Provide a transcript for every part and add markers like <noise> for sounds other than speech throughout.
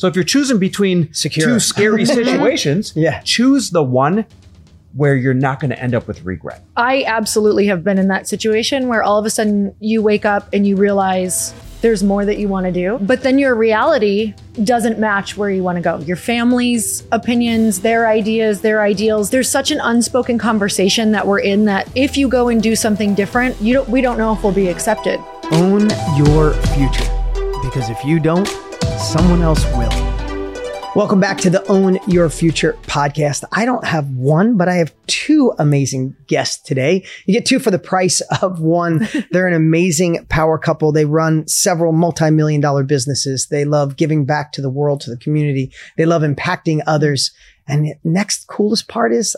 So if you're choosing between Secure. two scary <laughs> situations, Yeah. choose the one where you're not going to end up with regret. I absolutely have been in that situation where all of a sudden you wake up and you realize there's more that you want to do, but then your reality doesn't match where you want to go. Your family's opinions, their ideas, their ideals. There's such an unspoken conversation that we're in that if you go and do something different, you don't we don't know if we'll be accepted. Own your future. Because if you don't, someone else will. Welcome back to the Own Your Future podcast. I don't have one, but I have two amazing guests today. You get two for the price of one. <laughs> They're an amazing power couple. They run several multi-million dollar businesses. They love giving back to the world, to the community. They love impacting others. And the next coolest part is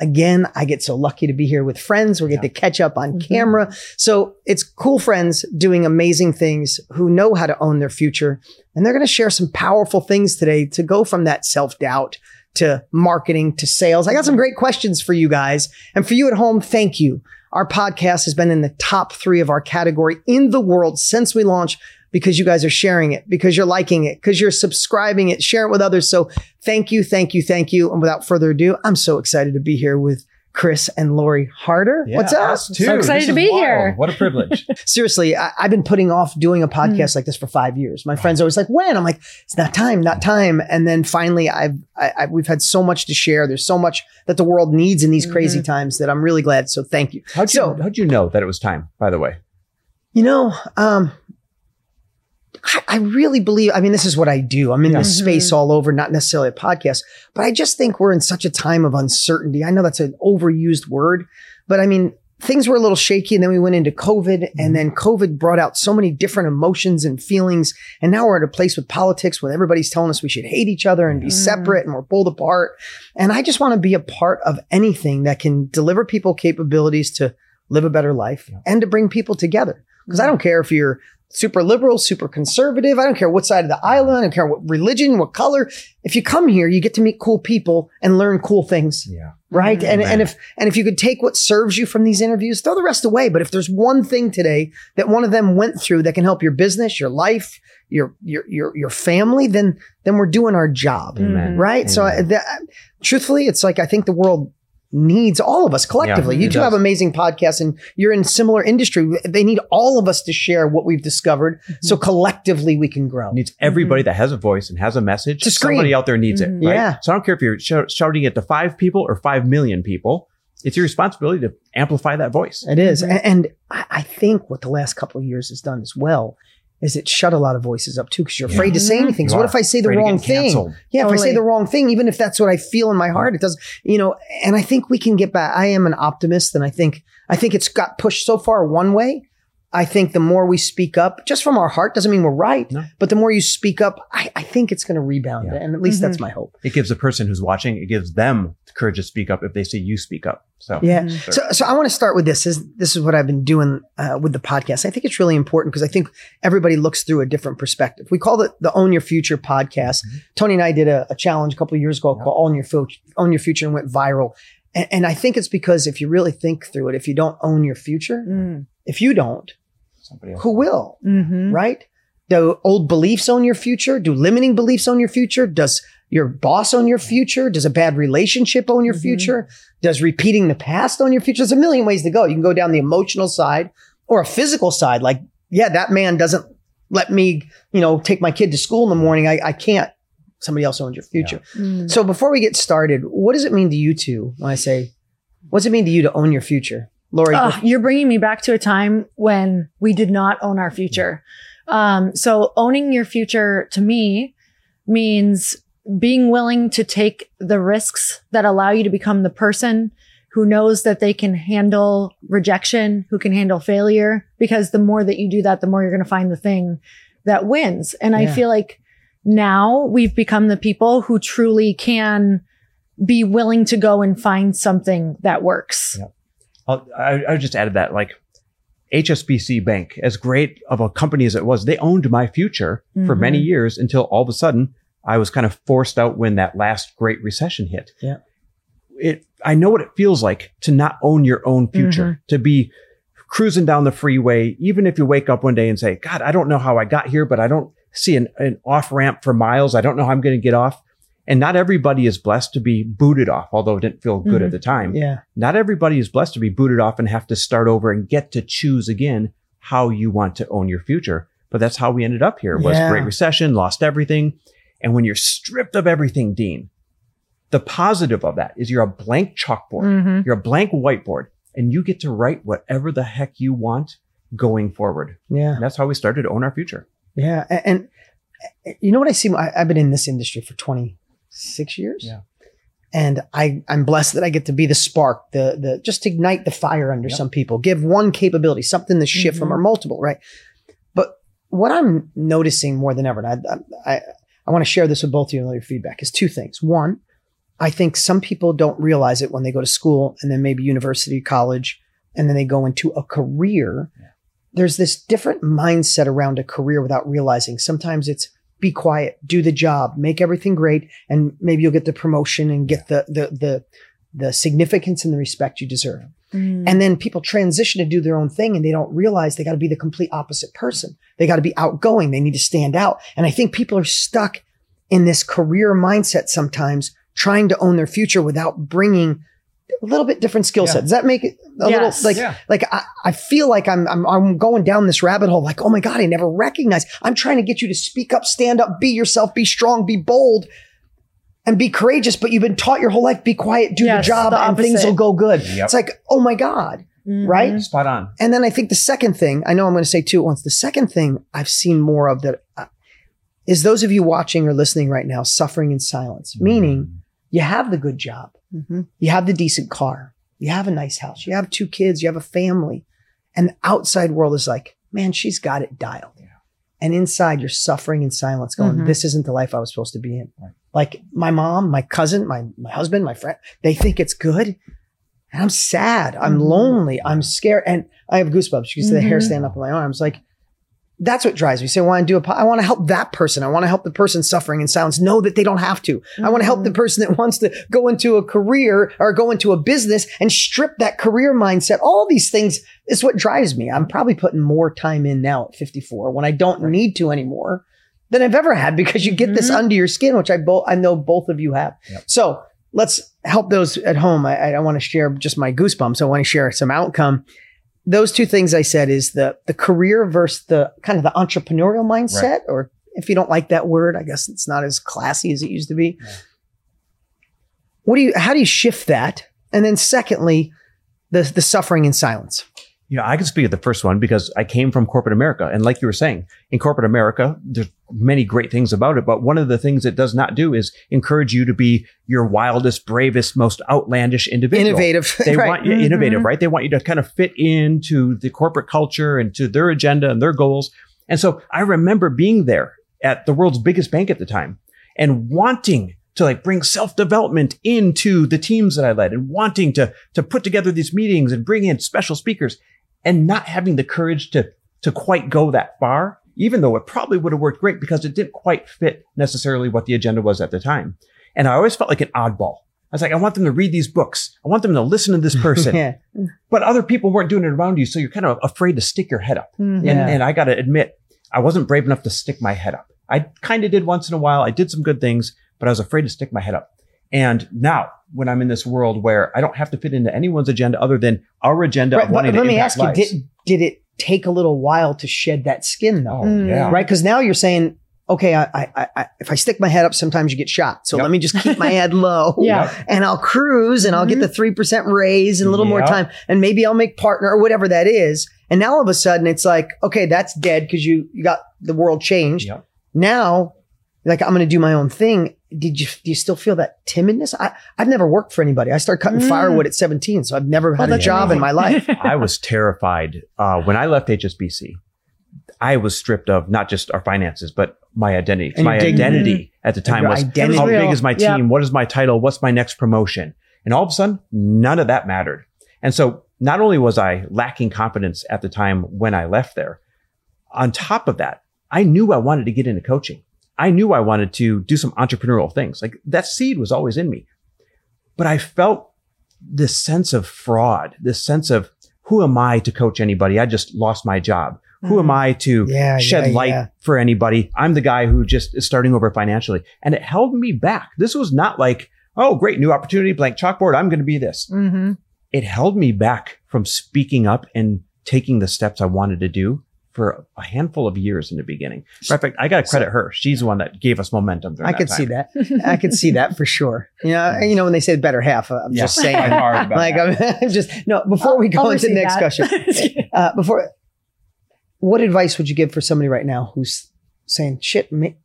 again, I get so lucky to be here with friends. We get to catch up on mm-hmm. camera. So it's cool friends doing amazing things who know how to own their future. And they're going to share some powerful things today to go from that self doubt to marketing to sales. I got some great questions for you guys. And for you at home, thank you. Our podcast has been in the top three of our category in the world since we launched because you guys are sharing it, because you're liking it, because you're subscribing it, share it with others. So thank you, thank you, thank you. And without further ado, I'm so excited to be here with Chris and Lori Harder. What's up? So excited This to be wild. here. What a privilege. <laughs> Seriously, I, I've been putting off doing a podcast like this for five years. My friends are always like, "When?" I'm like, "It's not time, not time." And then finally, I've I, I, we've had so much to share. There's so much that the world needs in these crazy times that I'm really glad. So thank you. How'd you, So- how'd you know that it was time, by the way? You know, um, I, I really believe, I mean, this is what I do. I'm in this space mm-hmm. all over, not necessarily a podcast, but I just think we're in such a time of uncertainty. I know that's an overused word, but I mean, things were a little shaky and then we went into COVID and mm-hmm. then COVID brought out so many different emotions and feelings. And now we're at a place with politics where everybody's telling us we should hate each other and be mm-hmm. separate and we're pulled apart. And I just want to be a part of anything that can deliver people capabilities to live a better life and to bring people together. Because I don't care if you're super liberal, super conservative. I don't care what side of the aisle. I don't care what religion, what color. If you come here, you get to meet cool people and learn cool things. Yeah. Right. And, Amen. and if, and if you could take what serves you from these interviews, throw the rest away. But if there's one thing today that one of them went through that can help your business, your life, your, your, your, your family, then, then we're doing our job. Right. So I, uh, that, uh, truthfully, it's like, I think the world needs all of us collectively. Yeah, you it two have amazing podcasts and you're in similar industry. They need all of us to share what we've discovered. Mm-hmm. So collectively we can grow. needs everybody mm-hmm. that has a voice and has a message. To scream. Somebody out there needs it. Mm-hmm. Right? Yeah. So I don't care if you're sh- shouting it to five people or five million people. It's your responsibility to amplify that voice. It is. A- And, I I think what the last couple of years has done as well is it shut a lot of voices up too because you're afraid to say mm-hmm. anything. So You what if I say the wrong thing? canceled. Yeah, if I say the wrong thing, even if that's what I feel in my heart, it does, you know, and I think we can get back. I am an optimist and I think, I think it's got pushed so far one way. I think the more we speak up, just from our heart, doesn't mean we're right, No. but the more you speak up, I, I think it's going to rebound. Yeah. And at least that's my hope. It gives the person who's watching, it gives them the courage to speak up if they see you speak up. So Yeah. Sure. So, so I want to start with this. Is this is what I've been doing uh, with the podcast? I think it's really important because I think everybody looks through a different perspective. We call it the Own Your Future podcast. Tony and I did a, a challenge a couple of years ago called Own Your Future, Own Your Future, and went viral. And, and I think it's because if you really think through it, if you don't own your future, Mm. if you don't, somebody else. who will? Mm-hmm. Right? Do old beliefs own your future? Do limiting beliefs own your future? Does your boss own your future? Does a bad relationship own your Mhm. future? Does repeating the past own your future? There's a million ways to go. You can go down the emotional side or a physical side. Like, yeah, that man doesn't let me, you know, take my kid to school in the morning. I, I can't. Somebody else owns your future. Mm. So before we get started, what does it mean to you two when I say, what does it mean to you to own your future? Lori, Oh, you're bringing me back to a time when we did not own our future. Um, so owning your future to me means being willing to take the risks that allow you to become the person who knows that they can handle rejection, who can handle failure, because the more that you do that, the more you're going to find the thing that wins. And I feel like now we've become the people who truly can be willing to go and find something that works. Yeah. I'll, I, I just added that like HSBC Bank, as great of a company as it was, they owned my future for Mhm. many years until all of a sudden I was kind of forced out when that last great recession hit. Yeah. It, I know what it feels like to not own your own future, to be cruising down the freeway, even if you wake up one day and say, God, I don't know how I got here, but I don't, see an, an off ramp for miles. I don't know how I'm going to get off. And not everybody is blessed to be booted off, although it didn't feel good Mhm. at the time. Yeah. Not everybody is blessed to be booted off and have to start over and get to choose again how you want to own your future. But that's how we ended up here was Yeah. Great Recession, lost everything. And when you're stripped of everything, Dean, the positive of that is you're a blank chalkboard. Mhm. You're a blank whiteboard and you get to write whatever the heck you want going forward. Yeah. And that's how we started to own our future. Yeah. And, and you know what I see? I, I've been in this industry for 26 years. Yeah. And I, I'm blessed that I get to be the spark, the, the, just ignite the fire under Yep. some people, give one capability, something to shift from Mhm. or multiple, right? But what I'm noticing more than ever, and I, I, I want to share this with both of you and your feedback is two things. One, I think some people don't realize it when they go to school and then maybe university, college, and then they go into a career. There's this different mindset around a career without realizing. Sometimes it's be quiet, do the job, make everything great, and maybe you'll get the promotion and get the the the the significance and the respect you deserve. Mm. And then people transition to do their own thing and they don't realize they got to be the complete opposite person. They got to be outgoing. They need to stand out. And I think people are stuck in this career mindset sometimes trying to own their future without bringing a little bit different skill set. Yeah. Does that make it a Yes. little like, like I, I feel like I'm, I'm, I'm going down this rabbit hole. Like, oh my God, I never recognized. I'm trying to get you to speak up, stand up, be yourself, be strong, be bold and be courageous, but you've been taught your whole life, be quiet, do Yes, the job the and things will go good. Yep. It's like, oh my God. Mhm. right? Spot on. And then I think the second thing, I know I'm going to say two at once. The second thing I've seen more of that uh, is those of you watching or listening right now suffering in silence, meaning you have the good job, Mhm. you have the decent car, you have a nice house, you have two kids, you have a family, and the outside world is like, man, she's got it dialed. And inside you're suffering in silence, going, Mhm. this isn't the life I was supposed to be in. Right. Like my mom, my cousin, my, my husband, my friend, they think it's good. And I'm sad. I'm Mhm. lonely. I'm scared. And I have goosebumps. You can see the hair Mhm. stand up on my arms. Like, that's what drives me. So I want to do a, po- I want to help that person. I want to help the person suffering in silence know that they don't have to. I want to help the person that wants to go into a career or go into a business and strip that career mindset. All these things is what drives me. I'm probably putting more time in now at 54 when I don't need to anymore than I've ever had because you get this Mhm. under your skin, which I both, I know both of you have. Yep. So let's help those at home. I, I want to share just my goosebumps. I want to share some outcome. Those two things I said is the the career versus the kind of the entrepreneurial mindset, or if you don't like that word, I guess it's not as classy as it used to be. Yeah. What do you? How do you shift that? And then secondly, the the suffering in silence. You know, I can speak of the first one because I came from corporate America. And like you were saying, in corporate America, there's many great things about it. But one of the things it does not do is encourage you to be your wildest, bravest, most outlandish individual. Innovative. <laughs> They right. want you Mhm. innovative, right? They want you to kind of fit into the corporate culture and to their agenda and their goals. And so I remember being there at the world's biggest bank at the time and wanting to like bring self-development into the teams that I led and wanting to, to put together these meetings and bring in special speakers and not having the courage to, to quite go that far, even though it probably would have worked great because it didn't quite fit necessarily what the agenda was at the time. And I always felt like an oddball. I was like, I want them to read these books. I want them to listen to this <laughs> person. yeah. But other people weren't doing it around you. So you're kind of afraid to stick your head up. Mhm. And, and I got to admit, I wasn't brave enough to stick my head up. I kind of did once in a while. I did some good things, but I was afraid to stick my head up. And now when I'm in this world where I don't have to fit into anyone's agenda other than our agenda Right, of wanting let to me ask you: lives. Did did it take a little while to shed that skin, though? oh, yeah. right? Because now you're saying, okay, I, I, I, if I stick my head up, sometimes you get shot. So Yep. let me just keep my head low. <laughs> Yeah. And I'll cruise and I'll get mm-hmm. the 3% raise and a little more time. And maybe I'll make partner or whatever that is. And now all of a sudden it's like, okay, that's dead because you, you got the world changed. Yep. Now, like I'm going to do my own thing. Did you, do you still feel that timidness? I, I've never worked for anybody. I started cutting Mm. firewood at 17. So I've never had a job in my life. <laughs> I was terrified uh, when I left HSBC. I was stripped of not just our finances, but my identity. And My identity at the time was identity. how big is my team? What is my title? What's my next promotion? And all of a sudden, none of that mattered. And so not only was I lacking confidence at the time when I left there, on top of that, I knew I wanted to get into coaching. I knew I wanted to do some entrepreneurial things. Like that seed was always in me. But I felt this sense of fraud, this sense of who am I to coach anybody? I just lost my job. Who am I to Yeah, shed yeah, light yeah. for anybody? I'm the guy who just is starting over financially. And it held me back. This was not like, oh, great, new opportunity, blank chalkboard. I'm going to be this. Mm-hmm. It held me back from speaking up and taking the steps I wanted to do for a handful of years in the beginning. Matter of fact, I got to credit her. She's the one that gave us momentum. during I could see that. <laughs> I could see that for sure. You know, you know when they say the better half, I'm Yeah. just saying. By far the better like. <laughs> I'm just no. Before we go I'll into the next that. question, <laughs> uh, before what advice would you give for somebody right now who's saying, "Shit, may,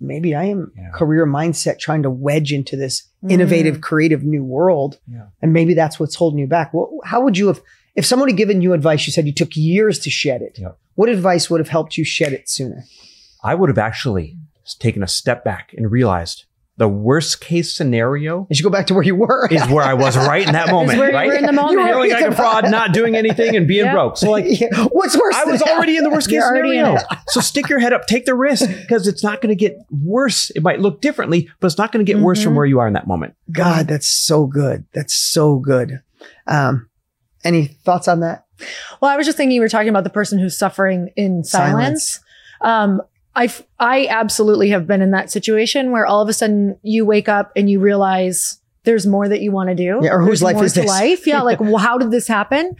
maybe I am Yeah. career mindset trying to wedge into this innovative, creative new world, Yeah. and maybe that's what's holding you back." What, how would you have? If someone had given you advice, you said you took years to shed it. Yep. What advice would have helped you shed it sooner? I would have actually taken a step back and realized the worst case scenario is You go back to where you were. is where I was right in that <laughs> moment. where you right? were in the moment. You were- Feeling like a fraud, not doing anything, and being Yeah. broke. So like. <laughs> Yeah. What's worse? I was that? already in the worst <laughs> case You're scenario. So stick your head up, take the risk because it's not going to get worse. It might look differently, but it's not going to get worse from Mhm. where you are in that moment. God, that's so good. That's so good. Um, any thoughts on that? Well, I was just thinking you were talking about the person who's suffering in silence. Um, I I absolutely have been in that situation where all of a sudden you wake up and you realize there's more that you want to do. Yeah, or whose life more is this? Life, yeah. Like, well, how did this happen?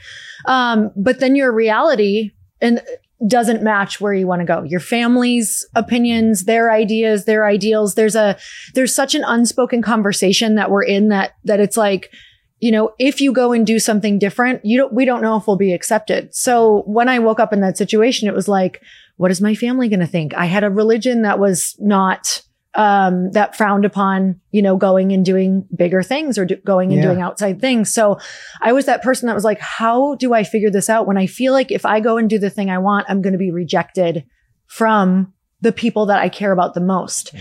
Um, but then your reality and doesn't match where you want to go. Your family's opinions, their ideas, their ideals. There's a there's such an unspoken conversation that we're in that that it's like you know, if you go and do something different, you don't, we don't know if we'll be accepted. So when I woke up in that situation, it was like, what is my family going to think? I had a religion that was not, um, that frowned upon, you know, going and doing bigger things or do, going and Yeah. doing outside things. So I was that person that was like, how do I figure this out when I feel like if I go and do the thing I want, I'm going to be rejected from the people that I care about the most.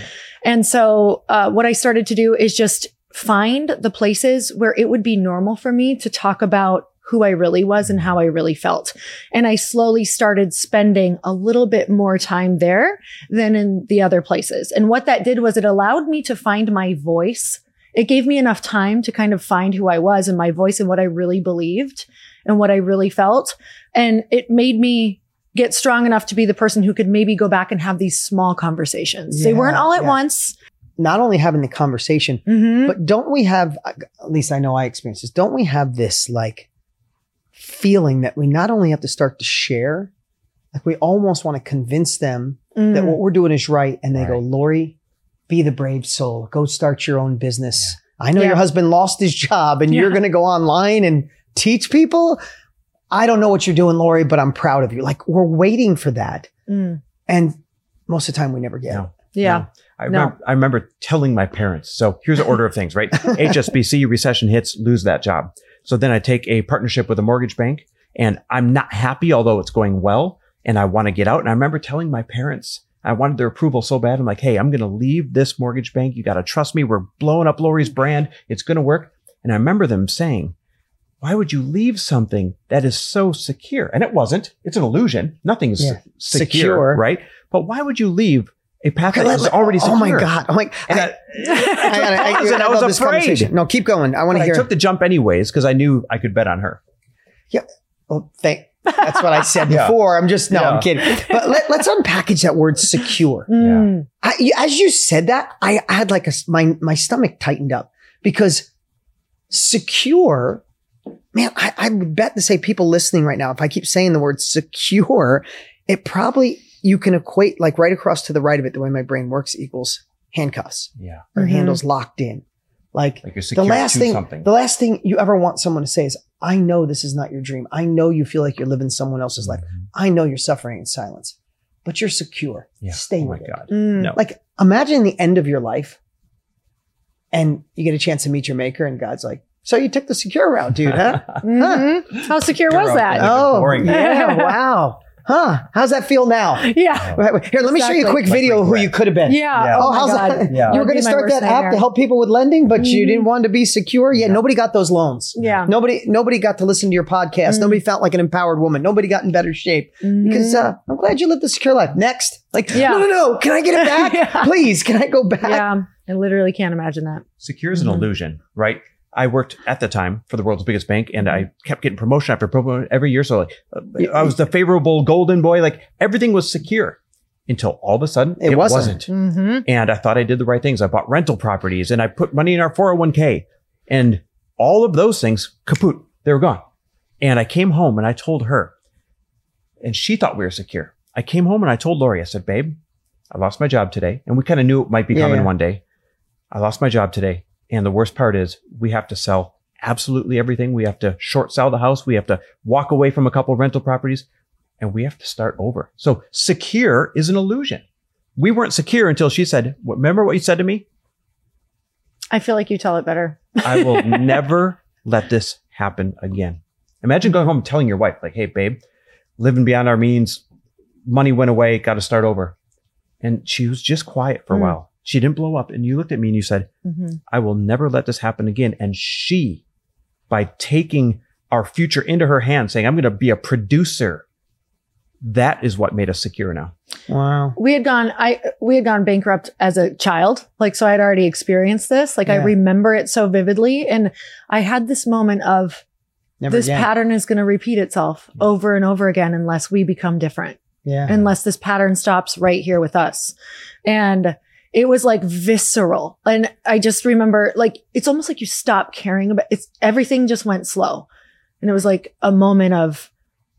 And so, uh, what I started to do is just find the places where it would be normal for me to talk about who I really was and how I really felt. And I slowly started spending a little bit more time there than in the other places. And what that did was it allowed me to find my voice. It gave me enough time to kind of find who I was and my voice and what I really believed and what I really felt. And it made me get strong enough to be the person who could maybe go back and have these small conversations. they weren't all at yeah. once. Not only having the conversation, Mhm. but don't we have, at least I know I experience this, don't we have this like feeling that we not only have to start to share, like we almost want to convince them that Mm. what we're doing is right. And they go, Lori, be the brave soul. Go start your own business. I know Yeah. your husband lost his job and you're going to go online and teach people. I don't know what you're doing, Lori, but I'm proud of you. Like we're waiting for that. Mm. And most of the time we never get No. it. Yeah. I, No. remember, I remember telling my parents. So here's the order of things, right? <laughs> HSBC recession hits, lose that job. So then I take a partnership with a mortgage bank and I'm not happy, although it's going well and I want to get out. And I remember telling my parents, I wanted their approval so bad. I'm like, Hey, I'm going to leave this mortgage bank. You got to trust me. We're blowing up Lori's brand. It's going to work. And I remember them saying, why would you leave something that is so secure? And it wasn't. It's an illusion. Nothing's Yeah. secure, Secure. right? But why would you leave a path that let- already secure? Oh my God. I'm like, And I, I, I, I, and <laughs> I was this afraid. No, keep going. I want to I took the jump anyways because I knew I could bet on her. Yeah. Well, thank. That's what I said <laughs> Yeah. before. I'm just no, I'm kidding. But let, let's unpackage that word secure. <laughs> Mm. I, as you said that, I, I had like a my my stomach tightened up because secure. Man, I, I would bet to say people listening right now, if I keep saying the word secure, it probably you can equate like right across to the right of it, the way my brain works equals handcuffs Yeah. or Mhm. handles locked in. Like Like you're the last thing, something. the last thing you ever want someone to say is, "I know this is not your dream. I know you feel like you're living someone else's life. Mhm. I know you're suffering in silence, but you're secure. Yeah. Stay oh my with it. God. Mm. No. Like imagine the end of your life, and you get a chance to meet your maker, and God's like, "So you took the secure route, dude, huh?" <laughs> Mhm. How secure was You're that? Oh, yeah, <laughs> wow, huh? How's that feel now? <laughs> Yeah. Wait, wait, Here, let me show you a quick Like video of who you could have been. Yeah. Yeah. Oh, Oh, how's God. that? Yeah. You were going to start worst that app nightmare. to help people with lending, but you Mhm. didn't want to be secure. Yeah, Yeah. nobody got those loans. Yeah. Nobody, nobody got to listen to your podcast. Mm. Nobody felt like an empowered woman. Nobody got in better shape because Mhm. uh, I'm glad you lived a secure life. Next, like, Yeah. no, no, no. Can I get it <laughs> back? Yeah. Please, can I go back? yeah. I literally can't imagine that. Secure is an Mhm. illusion, right? I worked at the time for the world's biggest bank and I kept getting promotion after promotion every year. So like, I was the favorable golden boy. Like everything was secure until all of a sudden It it, wasn't. wasn't. Mm-hmm. And I thought I did the right things. I bought rental properties and I put money in our 401k and all of those things kaput. They were gone. And I came home and I told her and she thought we were secure. I came home and I told Lori, I said, babe, I lost my job today. And we kind of knew it might be Yeah, coming yeah. one day. I lost my job today. And the worst part is we have to sell absolutely everything. We have to short sell the house. We have to walk away from a couple of rental properties and we have to start over. So secure is an illusion. We weren't secure until she said, remember what you said to me? I feel like you tell it better. <laughs> I will never let this happen again. Imagine going home and telling your wife, like, hey, babe, living beyond our means, money went away, got to start over. And she was just quiet for a Mm. while. She didn't blow up. And you looked at me and you said, Mm-hmm. I will never let this happen again. And she, by taking our future into her hands, saying, I'm going to be a producer, that is what made us secure now. Wow. we had gone i we had gone bankrupt as a child like so i had already experienced this like i remember it so vividly and i had this moment of Never this again. pattern is going to repeat itself over and over again unless we become different yeah. unless this pattern stops right here with us and it was like visceral. And i just remember like it's almost like you stop caring about it's everything just went slow. And it was like a moment of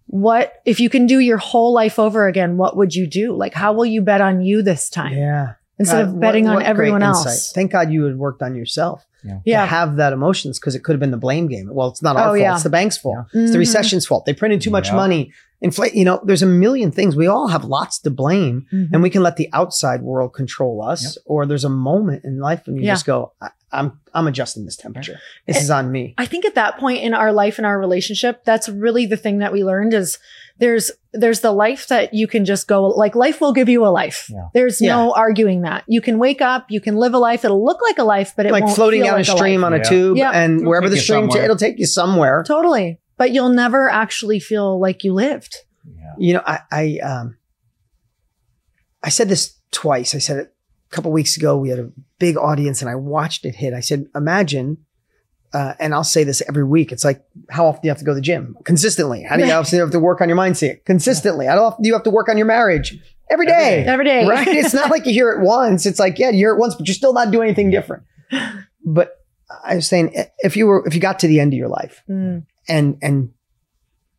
what if you can do your whole life over again what would you do? Like how will you bet on you this time? Yeah. Instead God, of betting what- on what everyone else insight. Thank God you had worked on yourself. to yeah have that emotions because it could have been the blame game. Well, it's not our Oh, fault. yeah. It's the bank's fault. It's the Mhm. recession's fault. They printed too much Yeah. money. Inflate, you know, there's a million things. We all have lots to blame Mhm. and we can let the outside world control us. Or there's a moment in life when you Yeah. just go, I, I'm, I'm adjusting this temperature. This is on me. I think at that point in our life and our relationship, that's really the thing that we learned is there's there's the life that you can just go like life will give you a life. Yeah. There's no arguing that. You can wake up, you can live a life. It'll look like a life, but it like won't floating feel down like a stream life. on a Yeah. tube Yeah. and It'll wherever the stream, somewhere. it'll take you somewhere. Totally, but you'll never actually feel like you lived. Yeah. You know, I, I, um, I said this twice. I said it a couple weeks ago. We had a big audience and I watched it hit. I said, imagine, uh, and I'll say this every week. It's like, how often do you have to go to the gym? Consistently. How do you <laughs> often have to work on your mindset? Consistently. How often do you have to work on your marriage? Every day. Every day, Right? <laughs> It's not like you hear it once. It's like, yeah, you hear it once, but you're still not doing anything different. But I was saying, if you were, if you got to the end of your life Mm, and, and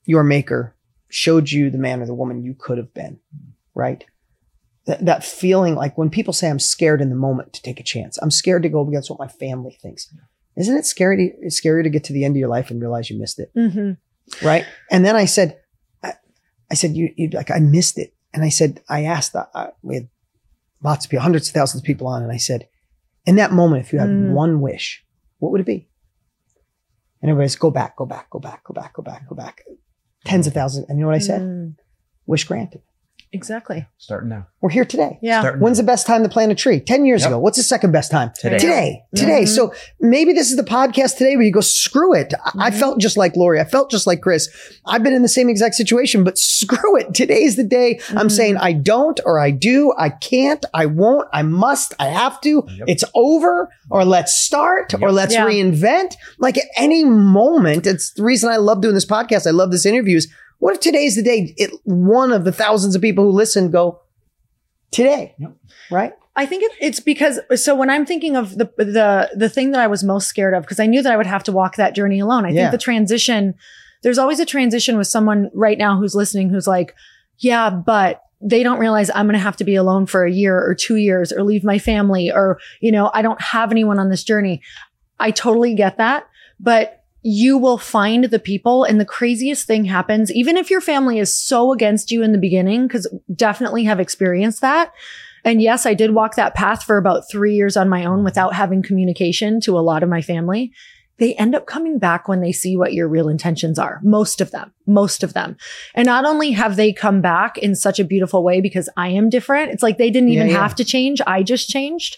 your maker showed you the man or the woman you could have been, right? That, that feeling like when people say, I'm scared in the moment to take a chance, I'm scared to go against what my family thinks. Isn't it scary to, it's scary to get to the end of your life and realize you missed it? mhm. right? And then I said, I, I said, you, you like, I missed it. And I said, I asked, uh, uh, we had lots of people, hundreds of thousands of people on, and I said, in that moment, if you had Mm. one wish, what would it be? And everybody's go back, go back, go back, go back, go back, go back. Tens of thousands. And you know what I said? Mm, Wish granted. Exactly. Starting now. We're here today. Yeah. Starting When's the best time to plant a tree? 10 years Yep. ago. What's the second best time? Today. Today. Today. Mhm. So maybe this is the podcast today where you go, screw it. I- I felt just like Lori. I felt just like Chris. I've been in the same exact situation, but <laughs> screw it. Today's the day I'm Mhm. saying I don't or I do. I can't. I won't. I must. I have to. Yep. It's over or let's start or let's Yeah. reinvent. Like at any moment, it's the reason I love doing this podcast. I love this interviews. What if today's the day it, one of the thousands of people who listen go, today, Yep. right? I think it, it's because so when I'm thinking of the the the thing that I was most scared of because I knew that I would have to walk that journey alone. I Yeah. think the transition there's always a transition with someone right now who's listening who's like, yeah, but they don't realize I'm going to have to be alone for a year or 2 years or leave my family or you know, I don't have anyone on this journey. I totally get that, but you will find the people and the craziest thing happens even if your family is so against you in the beginning cuz definitely have experienced that. And yes, I did walk that path for about three years on my own without having communication to a lot of my family. They end up coming back when they see what your real intentions are. Most of them, most of them. And not only have they come back in such a beautiful way because I am different, it's like they didn't even Yeah, yeah. have to change. I just changed.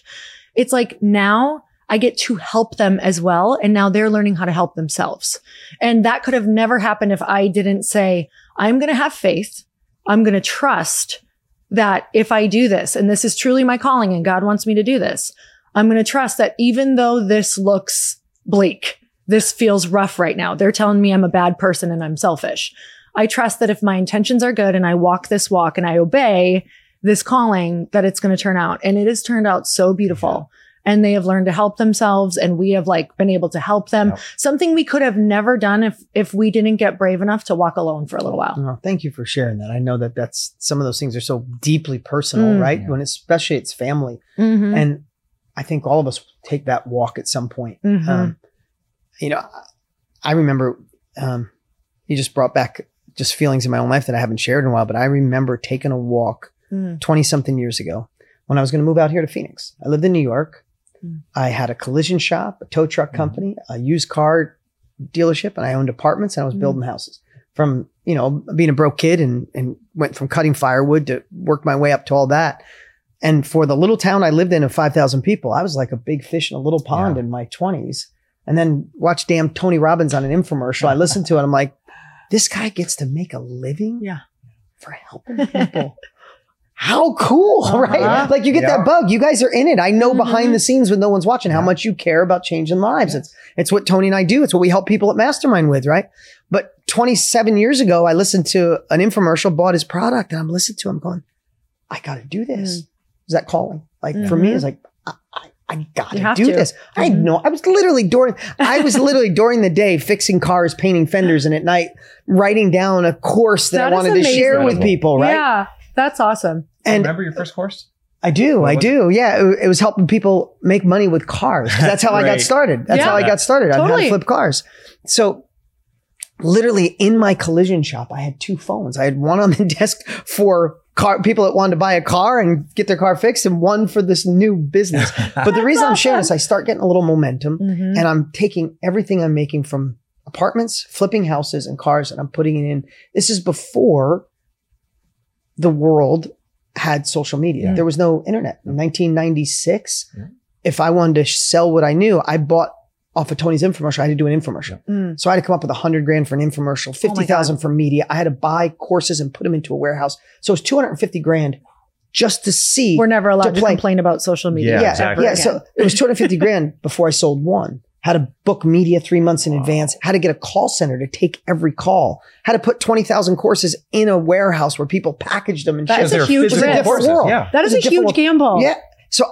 It's like now I get to help them as well. And now they're learning how to help themselves. And that could have never happened if I didn't say, I'm going to have faith. I'm going to trust that if I do this, and this is truly my calling and God wants me to do this, I'm going to trust that even though this looks bleak, this feels rough right now. They're telling me I'm a bad person and I'm selfish. I trust that if my intentions are good and I walk this walk and I obey this calling, that it's going to turn out. And it has turned out so beautiful. And they have learned to help themselves and we have like been able to help them. Yep. Something we could have never done if, if we didn't get brave enough to walk alone for a little while. Oh, thank you for sharing that. I know that that's some of those things are so deeply personal, Mm. right? Yeah. When especially it's family, Mhm. and I think all of us take that walk at some point. Mhm. Um, you know, I- remember um, you just brought back just feelings in my own life that I haven't shared in a while, but I remember taking a walk Mm. 20 something years ago when I was going to move out here to Phoenix. I lived in New York. Mm. I had a collision shop, a tow truck company, a used car dealership, and I owned apartments and I was Mm. building houses from, you know, being a broke kid and, and went from cutting firewood to work my way up to all that. And for the little town I lived in of 5,000 people, I was like a big fish in a little pond Yeah. in my 20s. And then watch damn Tony Robbins on an infomercial. I listened to it. I'm like, this guy gets to make a living Yeah. for helping people. <laughs> How cool, <laughs> Uh-huh. right? Like you get Yeah. that bug. You guys are in it. I know Mhm. behind the scenes when no one's watching how much you care about changing lives. It's it's what Tony and I do. It's what we help people at Mastermind with, right? But 27 years ago, I listened to an infomercial, bought his product, and I'm listening to him going, I got to do this. Mm. Is that calling? Like for me, Mhm. it's like, I, I, I got to do this. I Mhm. know. I was literally during, I was literally during the day fixing cars, painting fenders, and at night writing down a course that, That I wanted to share with people, right? Yeah. That's awesome. And Remember your first course? I do, What I was do. Yeah, it, it was helping people make money with cars. That's how I got <laughs> started. That's Yeah. how I got started. I had Totally. to flip cars. So literally in my collision shop, I had two phones. I had one on the <laughs> desk for car people that wanted to buy a car and get their car fixed, and one for this new business. <laughs> But the reason I'm sharing this, I start getting a little momentum, Mhm. and I'm taking everything I'm making from apartments, flipping houses, and cars, and I'm putting it in. This is before the world had social media. Yeah. There was no internet. In 1996, Yeah. if I wanted to sell what I knew, I bought off of Tony's infomercial. I had to do an infomercial. Mm. So I had to come up with a hundred grand for an infomercial, Oh 50,000 for media. I had to buy courses and put them into a warehouse. So it was 250 grand just to see. We're never allowed to to, complain about social media. Yeah, yeah, exactly. yeah. So it was 250 grand before I sold one. Had to book media three months in advance. how to get a call center to take every call. how to put 20,000 courses in a warehouse where people packaged them and That shipped is a huge physical risk. courses, World. Yeah. that is a a different huge gamble. Yeah. So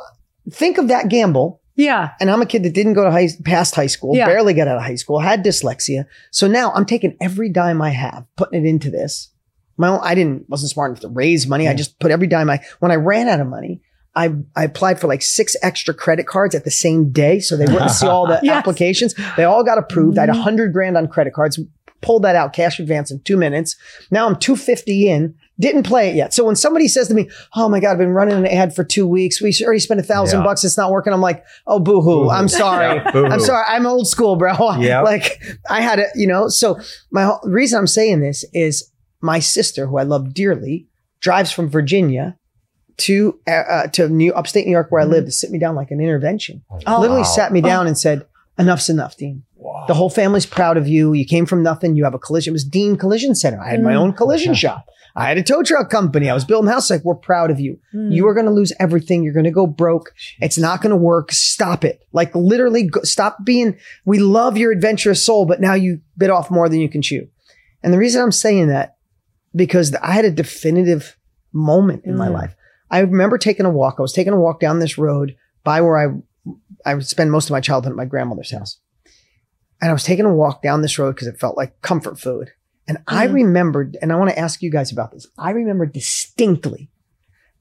think of that gamble. Yeah. And I'm a kid that didn't go to high, past high school, Yeah. barely got out of high school, had dyslexia. So now I'm taking every dime I have, putting it into this. My own, I didn't, wasn't smart enough to raise money. I just put every dime I, when I ran out of money, I, I applied for like six extra credit cards at the same day. So they wouldn't see all the <laughs> Yes. applications. They all got approved. I had a Mhm. hundred grand on credit cards, pulled that out cash advance in two minutes. Now I'm 250 in. Didn't play it yet. So when somebody says to me, "Oh my God, I've been running an ad for two weeks. We already spent a thousand Yeah. bucks. It's not working." I'm like, "Oh, boo hoo. Boo-hoo. I'm sorry. <laughs> Yeah, boo-hoo. I'm sorry. I'm old school, bro. <laughs> Yeah. like I had a, you know. So my whole, reason I'm saying this is my sister, who I love dearly, drives from Virginia to uh, uh, to New upstate New York where I live to sit me down like an intervention. Oh. Literally Wow. sat me down and said, "Enough's enough, Dean." Wow. The whole family's proud of you. You came from nothing. You have a collision. It was Dean Collision Center. I had my Mm. own collision shop. I had a tow truck company. I was building houses. Like, we're proud of you. Mm. You are going to lose everything. You're going to go broke. It's not going to work. Stop it. Like, literally, go, stop being. We love your adventurous soul, but now you bit off more than you can chew. And the reason I'm saying that, because I had a definitive moment in my Mm. life. I remember taking a walk. I was taking a walk down this road by where I I would spend most of my childhood at my grandmother's house. And I was taking a walk down this road because it felt like comfort food. And I Mhm. remembered, and I want to ask you guys about this. I remember distinctly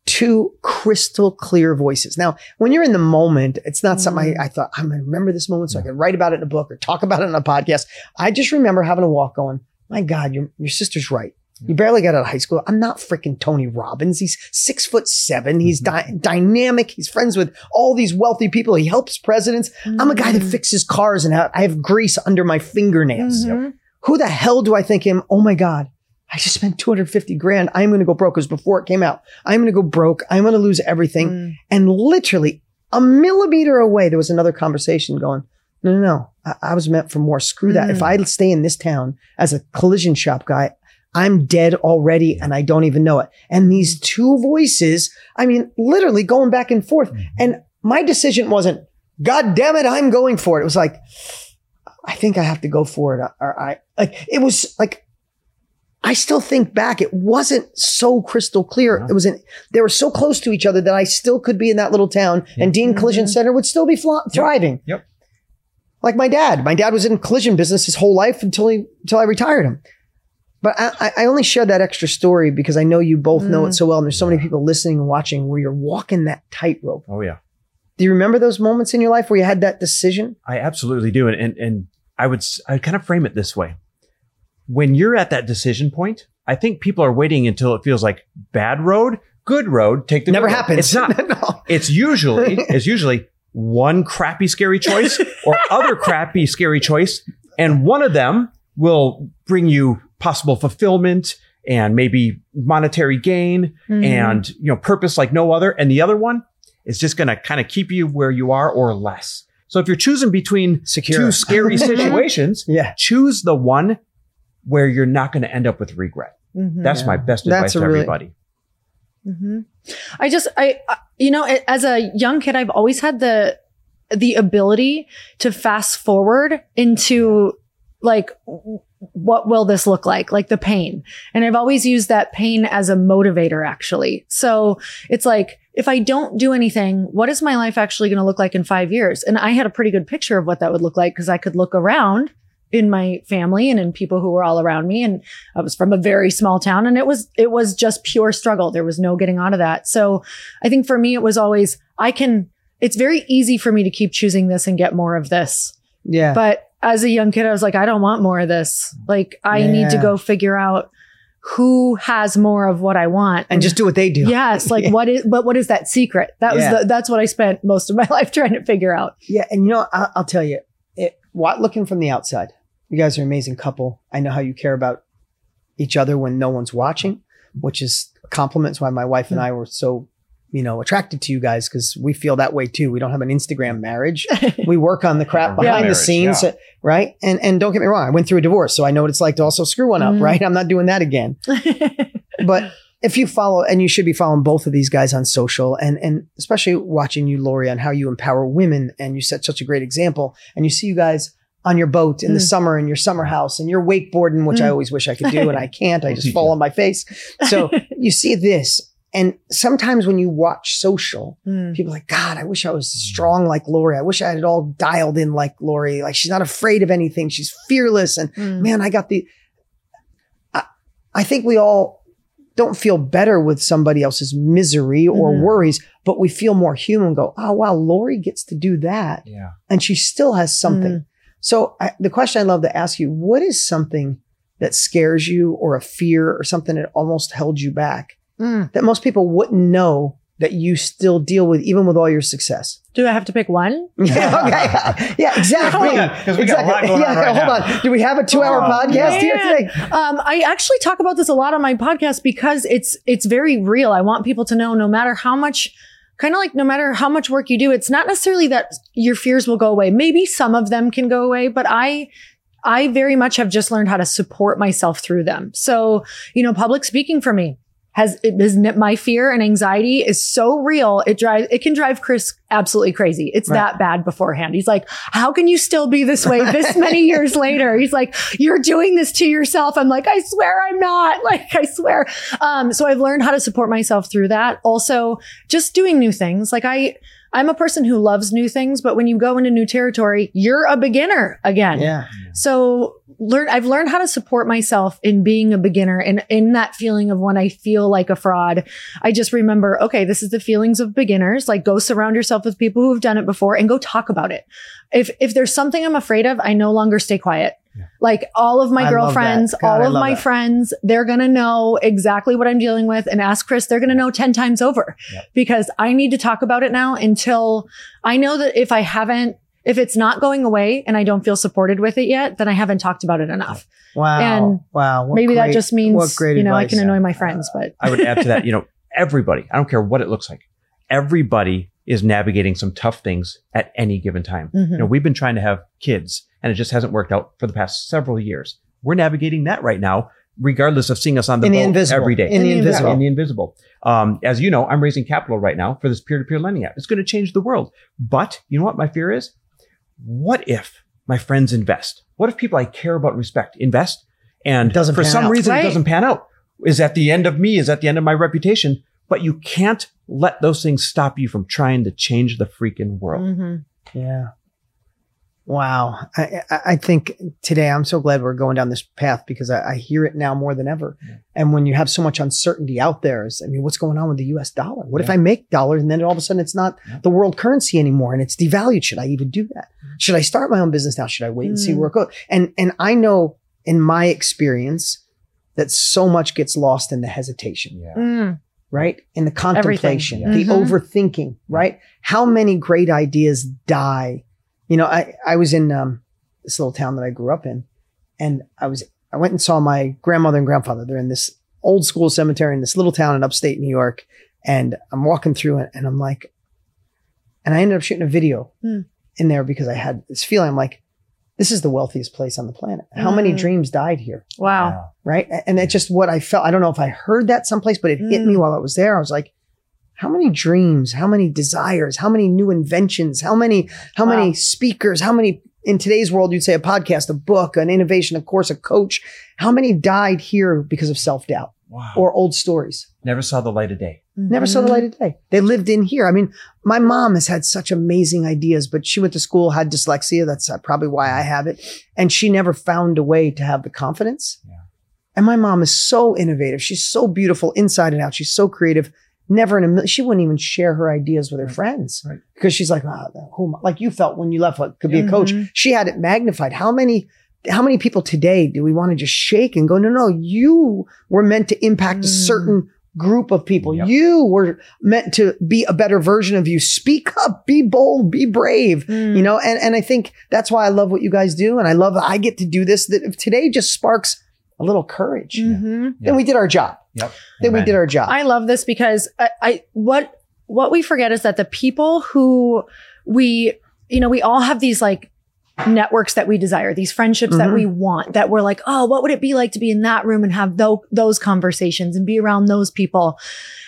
two crystal clear voices. Now, when you're in the moment, it's not something Mm. I, I thought, I'm going to remember this moment so I can write about it in a book or talk about it in a podcast. I just remember having a walk going, my God, your, your sister's right. You barely got out of high school. I'm not freaking Tony Robbins. He's six foot seven. He's dy- dynamic. He's friends with all these wealthy people. He helps presidents. I'm a guy that Mm. fixes cars and I have grease under my fingernails. Mhm. Who the hell do I think him? Oh my God. I just spent 250 grand. I'm going to go broke because before it came out, I'm going to go broke. I'm going to lose everything. Mm. And literally a millimeter away, there was another conversation going, no, no, no. I, I was meant for more. Screw that. Mm. If I stay in this town as a collision shop guy, I'm dead already and I don't even know it. And these two voices, I mean, literally going back and forth. And my decision wasn't, God damn it, I'm going for it. It was like, I think I have to go for it. Or I like it was like I still think back, it wasn't so crystal clear. No. It was in, they were so close to each other that I still could be in that little town Yeah. and Dean Collision Mhm. Center would still be fl- thriving. Yep. Like my dad. My dad was in collision business his whole life until he, until I retired him. But I, I- I only shared that extra story because I know you both know it Mm. so well. And there's so many people listening and watching where you're walking that tightrope. Oh yeah. Do you remember those moments in your life where you had that decision? I absolutely do. And, and, and I would, s- I kind of frame it this way. When you're at that decision point, I think people are waiting until it feels like bad road, good road, take the Never good road. happens. It's not. <laughs> no. It's usually, <laughs> it's usually one crappy scary choice or other <laughs> crappy scary choice. And one of them will bring you possible fulfillment and maybe monetary gain Mhm. and, you know, purpose like no other. And the other one is just going to kind of keep you where you are or less. So if you're choosing between Secure. two scary <laughs> situations, Yeah. choose the one where you're not going to end up with regret. Mhm. That's Yeah. my best That's advice to really- everybody. hmm I just, I, I- you know, as a young kid, I've always had the, the ability to fast forward into like, what will this look like? Like the pain. And I've always used that pain as a motivator, actually. So it's like, if I don't do anything, what is my life actually going to look like in five years? And I had a pretty good picture of what that would look like because I could look around in my family and in people who were all around me. And I was from a very small town and it was, it was just pure struggle. There was no getting out of that. So I think for me, it was always, I can, it's very easy for me to keep choosing this and get more of this. Yeah. But as a young kid, I was like, I don't want more of this. Like, I need to go figure out who has more of what I want and just do what they do. yes, like <laughs> Yeah. what is, but what is that secret? That was Yeah. the, that's what I spent most of my <laughs> life trying to figure out. Yeah, and you know, I, I'll tell you, it, what looking from the outside, you guys are an amazing couple. I know how you care about each other when no one's watching, which is compliments why my wife and hmm. I were so, you know, attracted to you guys because we feel that way too. We don't have an Instagram marriage. <laughs> we work on the crap Yeah. behind the Marriage, scenes, yeah. uh, right? And and don't get me wrong, I went through a divorce, so I know what it's like to also screw one up, Mm. right? I'm not doing that again <laughs> but if you follow and you should be following both of these guys on social and and especially watching you lori on how you empower women and you set such a great example and you see you guys on your boat in the Mm. summer in your summer house and you're wakeboarding which i Mm. always wish i could do and i can't i <laughs> just fall on my face so you see this and sometimes when you watch social Mm. people are like god i wish i was strong like lori i wish i had it all dialed in like lori like she's not afraid of anything she's fearless and Mm. man, I got the. I, I think we all don't feel better with somebody else's misery or Mhm. worries, but we feel more human. Go, oh wow, Lori gets to do that, Yeah. and she still has something. Mm. So I, the question I love to ask you: What is something that scares you, or a fear, or something that almost held you back Mm. that most people wouldn't know that you still deal with, even with all your success? Do I have to pick one? <laughs> Yeah, okay. <laughs> Yeah, <laughs> exactly. Yeah, 'cause we got a lot Exactly. going on Yeah, right hold now. on. Do we have a two-hour Oh, podcast here today? Um, I actually talk about this a lot on my podcast because it's it's very real. I want people to know no matter how much kind of like no matter how much work you do, it's not necessarily that your fears will go away. Maybe some of them can go away, but I I very much have just learned how to support myself through them. So, you know, public speaking for me has it is my fear and anxiety is so real. It drives it can drive Chris absolutely crazy. It's Right. that bad beforehand. He's like, "How can you still be this way this <laughs> many years later?" He's like, "You're doing this to yourself." I'm like, "I swear I'm not." <laughs> Like, I swear. Um, so I've learned how to support myself through that. Also, just doing new things. Like I I'm a person who loves new things, but when you go into new territory, you're a beginner again. Yeah. So learn I've learned how to support myself in being a beginner and in that feeling of when I feel like a fraud. I just remember, okay, this is the feelings of beginners. Like go surround yourself with people who've done it before and go talk about it. If if there's something I'm afraid of, I no longer stay quiet. Yeah. Like all of my I girlfriends. God, all of my that. friends, they're going to know exactly what I'm dealing with and ask Chris, they're going to know 10 times over Yep. because I need to talk about it now until I know that if I haven't if it's not going away and I don't feel supported with it yet, then I haven't talked about it enough. Wow. And wow. What Maybe that just means, what great you know, I can annoy my friends, but I would add to that, you know, everybody, I don't care what it looks like, everybody is navigating some tough things at any given time. Mhm. You know, we've been trying to have kids and it just hasn't worked out for the past several years. We're navigating that right now, regardless of seeing us on the In the boat invisible. every day. In the In the invisible. Yeah, in the invisible. Um, as you know, I'm raising capital right now for this peer-to-peer lending app. It's going to change the world. But you know what my fear is? What if my friends invest? What if people I care about respect invest and doesn't for some out. reason Right. it doesn't pan out? Is at the end of me? Is at the end of my reputation? But you can't let those things stop you from trying to change the freaking world. Mhm. Yeah. Wow. I, I I think today I'm so glad we're going down this path because I, I hear it now more than ever. Yeah. And when you have so much uncertainty out there, is, I mean, what's going on with the US dollar? What if I make dollars and then all of a sudden it's not Yeah. the world currency anymore and it's devalued? Should I even do that? Should I start my own business now? Should I wait and see Mm. where it goes? And, and I know in my experience that so much gets lost in the hesitation Yeah. Mm. right? In the contemplation, Everything. the Mhm. overthinking, right? How many great ideas die? You know, I, I was in um, this little town that I grew up in, and I was I went and saw my grandmother and grandfather. They're in this old school cemetery in this little town in upstate New York, and I'm walking through it, and I'm like, and I ended up shooting a video Hmm. in there because I had this feeling. I'm like, this is the wealthiest place on the planet. How many Mm. dreams died here? Wow. right? And that's just what I felt. I don't know if I heard that someplace, but it hit Mm. me while I was there. I was like, how many dreams, how many desires, how many new inventions, how many, how Wow. many speakers, how many in today's world, you'd say a podcast, a book, an innovation, a course, a coach. How many died here because of self doubt Wow. or old stories? Never saw the light of day. Never saw the Mhm. light of day. They lived in here. I mean, my mom has had such amazing ideas, but she went to school, had dyslexia. That's uh, probably why I have it. And she never found a way to have the confidence. Yeah. And my mom is so innovative. She's so beautiful inside and out. She's so creative. Never in a million, she wouldn't even share her ideas with her Right. friends Right. because she's like, ah, who am I?" like you felt when you left, what could be a coach. Mhm. She had it magnified. How many, how many people today do we want to just shake and go, no, no, you were meant to impact a Mm. certain group of people. Yep. You were meant to be a better version of you. Speak up, be bold, be brave. Mm. You know, and, and I think that's why I love what you guys do. And I love that I get to do this. That if today just sparks a little courage, Mhm. then we did our job. Yep. Then we did our job. I love this because I, I what what we forget is that the people who we you know we all have these like networks that we desire these friendships that Mhm. we want that we're like oh what would it be like to be in that room and have tho- those conversations and be around those people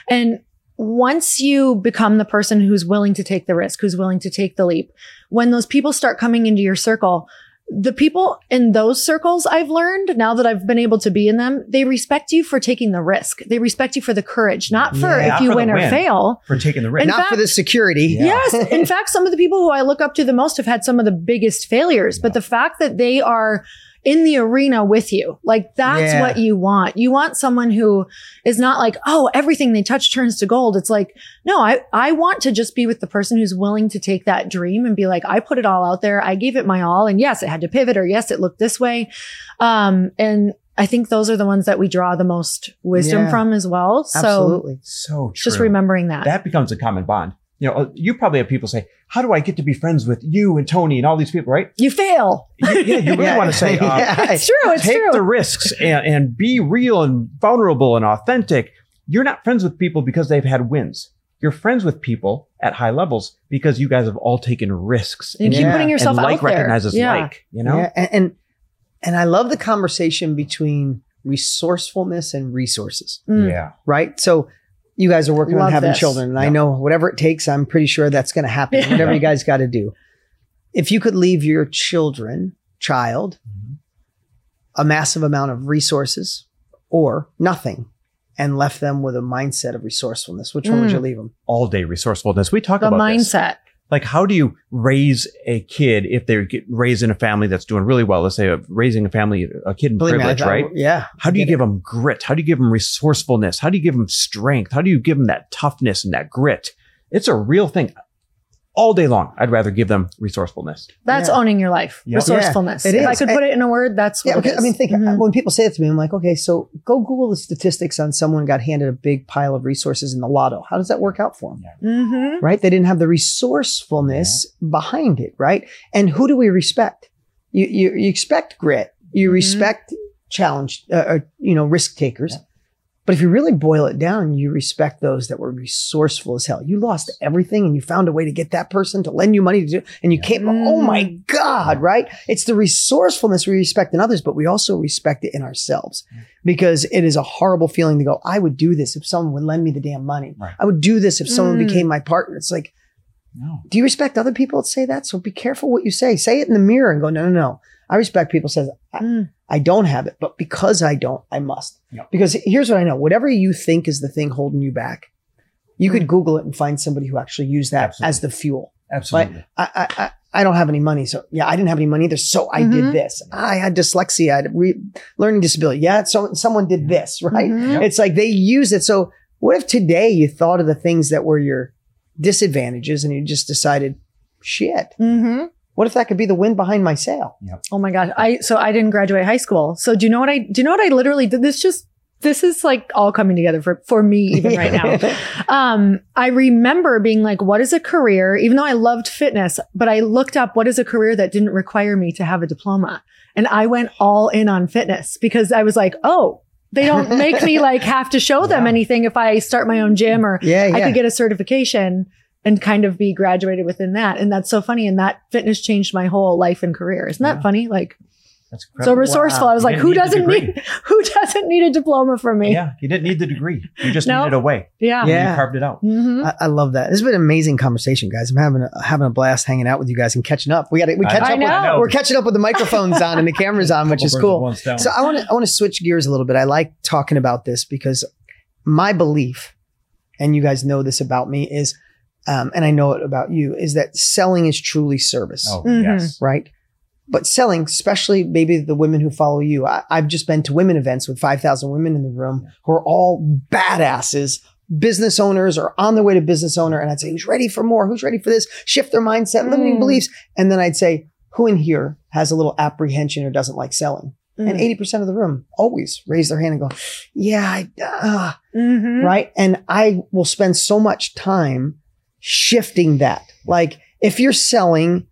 and once you become the person who's willing to take the risk who's willing to take the leap when those people start coming into your circle the people in those circles I've learned now that I've been able to be in them, they respect you for taking the risk. They respect you for the courage, not for Yeah, if not you for win or win. fail. for taking the risk. In Not fact- for the security. Yeah. Yes. <laughs> In fact, some of the people who I look up to the most have had some of the biggest failures, but the fact that they are in the arena with you, like that's Yeah. what you want. You want someone who is not like, oh, everything they touch turns to gold. It's like, no, I, I want to just be with the person who's willing to take that dream and be like, I put it all out there. I gave it my all. And yes, it had to pivot or yes, it looked this way. Um, and I think those are the ones that we draw the most wisdom Yeah. from as well. So Absolutely. so true. just remembering that. that becomes a common bond. You know, uh, you probably have people say, "How do I get to be friends with you and Tony and all these people?" Right? you fail. You- yeah, you really <laughs> Yeah. want to say, uh, Yeah. <laughs> It's true. It's take true. the risks and, and be real and vulnerable and authentic. You're not friends with people because they've had wins. You're friends with people at high levels because you guys have all taken risks. and keep Yeah. putting yourself and like out there. recognizes yeah. like, you know? Yeah, and, and and I love the conversation between resourcefulness and resources. Mm. Yeah. right? So you guys are working on having this. children, and I know whatever it takes, I'm pretty sure that's going to happen. Yeah. Whatever you guys got to do. If you could leave your children, child, Mhm. a massive amount of resources or nothing, and left them with a mindset of resourcefulness, which one would Mm. you leave them? All day resourcefulness. We talk The about this. mindset. Like, how do you raise a kid if they're get raised in a family that's doing really well? Let's say uh, raising a family, a kid in Believe me, I privilege, thought- right? Yeah. How do you give them grit? How do you give them resourcefulness? How do you give them strength? How do you give them that toughness and that grit? It's a real thing. All day long, I'd rather give them resourcefulness. That's Yeah. owning your life. Yeah. Resourcefulness. Yeah, it if I could And- put it in a word, that's Yeah, what it because, I mean, is. think Mhm. when people say it to me, I'm like, okay, so go Google the statistics on someone got handed a big pile of resources in the lotto. How does that work out for them? Mhm. right? They didn't have the resourcefulness behind it, right? And who do we respect? You you, you expect grit, you Mhm. respect challenge, uh, uh, you know, risk takers. Yeah. But if you really boil it down, you respect those that were resourceful as hell. You lost everything and you found a way to get that person to lend you money to do, and you came, oh my Mm. God, right? It's the resourcefulness we respect in others, but we also respect it in ourselves because it is a horrible feeling to go, I would do this if someone would lend me the damn money. Right. I would do this if someone Mm. became my partner. It's like, No. Do you respect other people that say that? So be careful what you say. Say it in the mirror and go, no, no, no. I respect people says I, Mm. I don't have it, but because I don't, I must. Yep. Because here's what I know: whatever you think is the thing holding you back, you could Mm. Google it and find somebody who actually used that Absolutely. as the fuel. Absolutely. I, I, I, I don't have any money, so yeah, I didn't have any money either. So I Mhm. did this. I had dyslexia, I had re- learning disability. Yeah, so someone did this, <laughs> right? Mhm. Yep. It's like they use it. So what if today you thought of the things that were your disadvantages and you just decided, shit, Mhm. What if that could be the wind behind my sail? Oh my gosh. I so I didn't graduate high school. So do you know what I do you know what I literally did? This just this is like all coming together for for me even right now. <laughs> Um I remember being like what is a career even though I loved fitness, but I looked up what is a career that didn't require me to have a diploma. And I went all in on fitness because I was like, "Oh, they don't <laughs> make me like have to show them Yeah. anything if I start my own gym or yeah, yeah. I could get a certification and kind of be graduated within that. And that's so funny. And that fitness changed my whole life and career. Isn't that Yeah. funny? Like That's so resourceful. Wow. I was You like, who need doesn't need <laughs> who doesn't need a diploma from me? Yeah, you didn't need the degree. You just No. needed a way. Yeah. Yeah. You carved it out. Mhm. I, I love that. This has been an amazing conversation, guys. I'm having a, having a blast hanging out with you guys and catching up. We got we I catch know. up. I With, know. We're catching up with the microphones on and the cameras on, which is cool. So I want to I want to switch gears a little bit. I like talking about this because my belief, and you guys know this about me, is, um, and I know it about you, is that selling is truly service, oh, Mhm. yes. right? But selling, especially maybe the women who follow you, I, I've just been to women events with five thousand women in the room who are all badasses. Business owners or on their way to business owner. And I'd say, who's ready for more? Who's ready for this? Shift their mindset, limiting Mm. beliefs. And then I'd say, who in here has a little apprehension or doesn't like selling? And Mm. 80% of the room always raise their hand and go, yeah, I, uh, Mhm. right. And I will spend so much time shifting that. Like if you're selling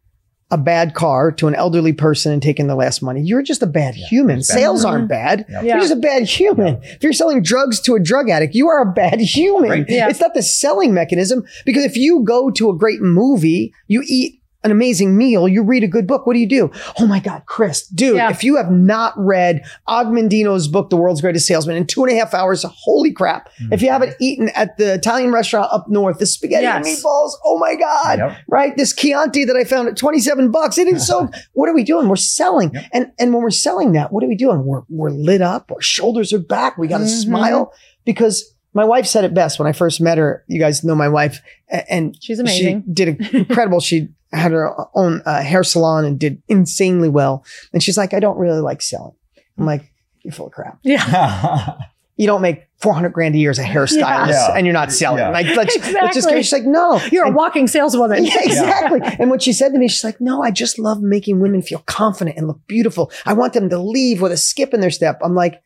a bad car to an elderly person and taking the last money, you're just a bad Yeah, human. bad. Sales aren't bad. Yeah. You're just a bad human. If you're selling drugs to a drug addict, you are a bad human. Right. Yeah. It's not the selling mechanism because if you go to a great movie, you eat an amazing meal, you read a good book, what do you do? Oh my God, Chris, dude, Yeah. if you have not read Og Mandino's book, The World's Greatest Salesman, in two and a half hours, holy crap. If you haven't eaten at the Italian restaurant up north, the spaghetti and meatballs, oh my God, Yep. right? This Chianti that I found at 27 bucks. It is so, <laughs> what are we doing? We're selling. Yep. And, and when we're selling that, what are we doing? We're, we're lit up. Our shoulders are back. We got to Mhm. smile because my wife said it best when I first met her. You guys know my wife and She's amazing. She did incredible. she had her own uh, hair salon and did insanely well. And she's like, I don't really like selling. I'm like, you're full of crap. Yeah. <laughs> You don't make 400 grand a year as a hairstylist Yeah. and you're not selling. Yeah. Like, <laughs> let's, let's just Exactly. She's like, no. You're a walking saleswoman. <laughs> yeah, exactly. And what she said to me, she's like, no, I just love making women feel confident and look beautiful. I want them to leave with a skip in their step. I'm like,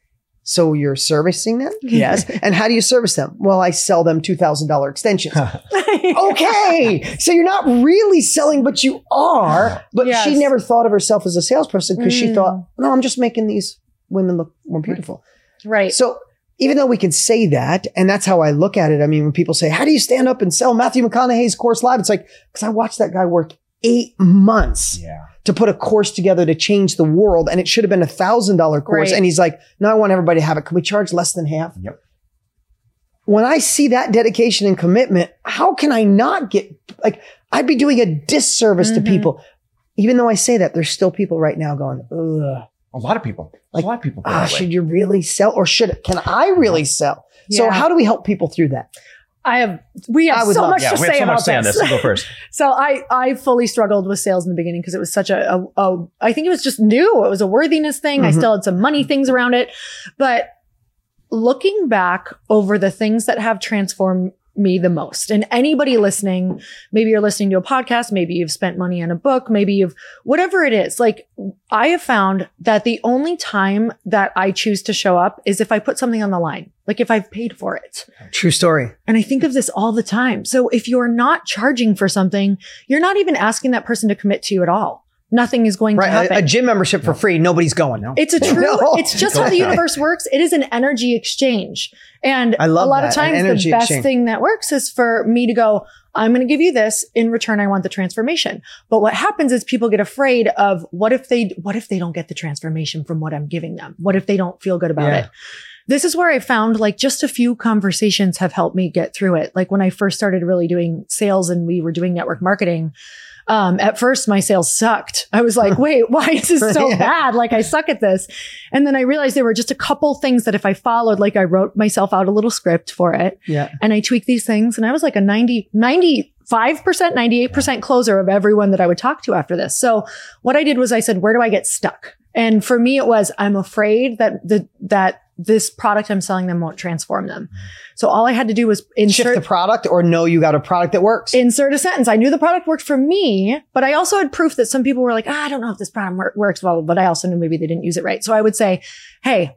so you're servicing them? <laughs> Yes. and how do you service them? Well, I sell them $2,000 extensions. <laughs> okay. So you're not really selling, but you are. But Yes. she never thought of herself as a salesperson because she Mm. thought, no, I'm just making these women look more beautiful. right. So even though we can say that, and that's how I look at it. I mean, when people say, how do you stand up and sell Matthew McConaughey's course live? It's like, because I watched that guy work eight months yeah. to put a course together to change the world. And it should have been a thousand dollar course. Right. And he's like, no, I want everybody to have it. Can we charge less than half? Yep. When I see that dedication and commitment, how can I not get like, I'd be doing a disservice Mhm. to people. Even though I say that, there's still people right now going, ugh, A lot of people. Like, a lot of people. ah, should you really sell or should, can I really sell? So how do we help people through that? I have we I have so love- much yeah, to we have say so much about say on this. this. Go first. <laughs> So I I fully struggled with sales in the beginning because it was such a, a, a I think it was just new. It was a worthiness thing. I Mhm. still had some money things around it, but looking back over the things that have transformed me the most and anybody listening maybe you're listening to a podcast maybe you've spent money on a book maybe you've whatever it is like i have found that the only time that i choose to show up is if i put something on the line like if i've paid for it True story. and I think of this all the time. So if you're not charging for something, you're not even asking that person to commit to you at all. Nothing is going to Right. happen. A, a gym membership for free. Nobody's going. No. it's a <laughs> true, No. it's just how the universe works. It is an energy exchange. And I love a lot that, of an times the best exchange. thing that works is for me to go, I'm going to give you this. In return, I want the transformation. But what happens is people get afraid of what if they, what if they don't get the transformation from what I'm giving them? What if they don't feel good about Yeah. it? this is where I found like just a few conversations have helped me get through it. Like when I first started really doing sales and we were doing network marketing, um, at first my sales sucked. I was like, <laughs> wait, why is this so Yeah. bad? Like I suck at this. And then I realized there were just a couple things that if I followed, like I wrote myself out a little script for it Yeah. and I tweaked these things and I was like a 90, 95%, 98% closer of everyone that I would talk to after this. So what I did was I said, where do I get stuck? And for me, it was, I'm afraid that the, that this product I'm selling them won't transform them. So all I had to do was Shift insert the product or know you got a product that works. insert a sentence. I knew the product worked for me, but I also had proof that some people were like, ah, I don't know if this product works well, but I also knew maybe they didn't use it right. So I would say, Hey,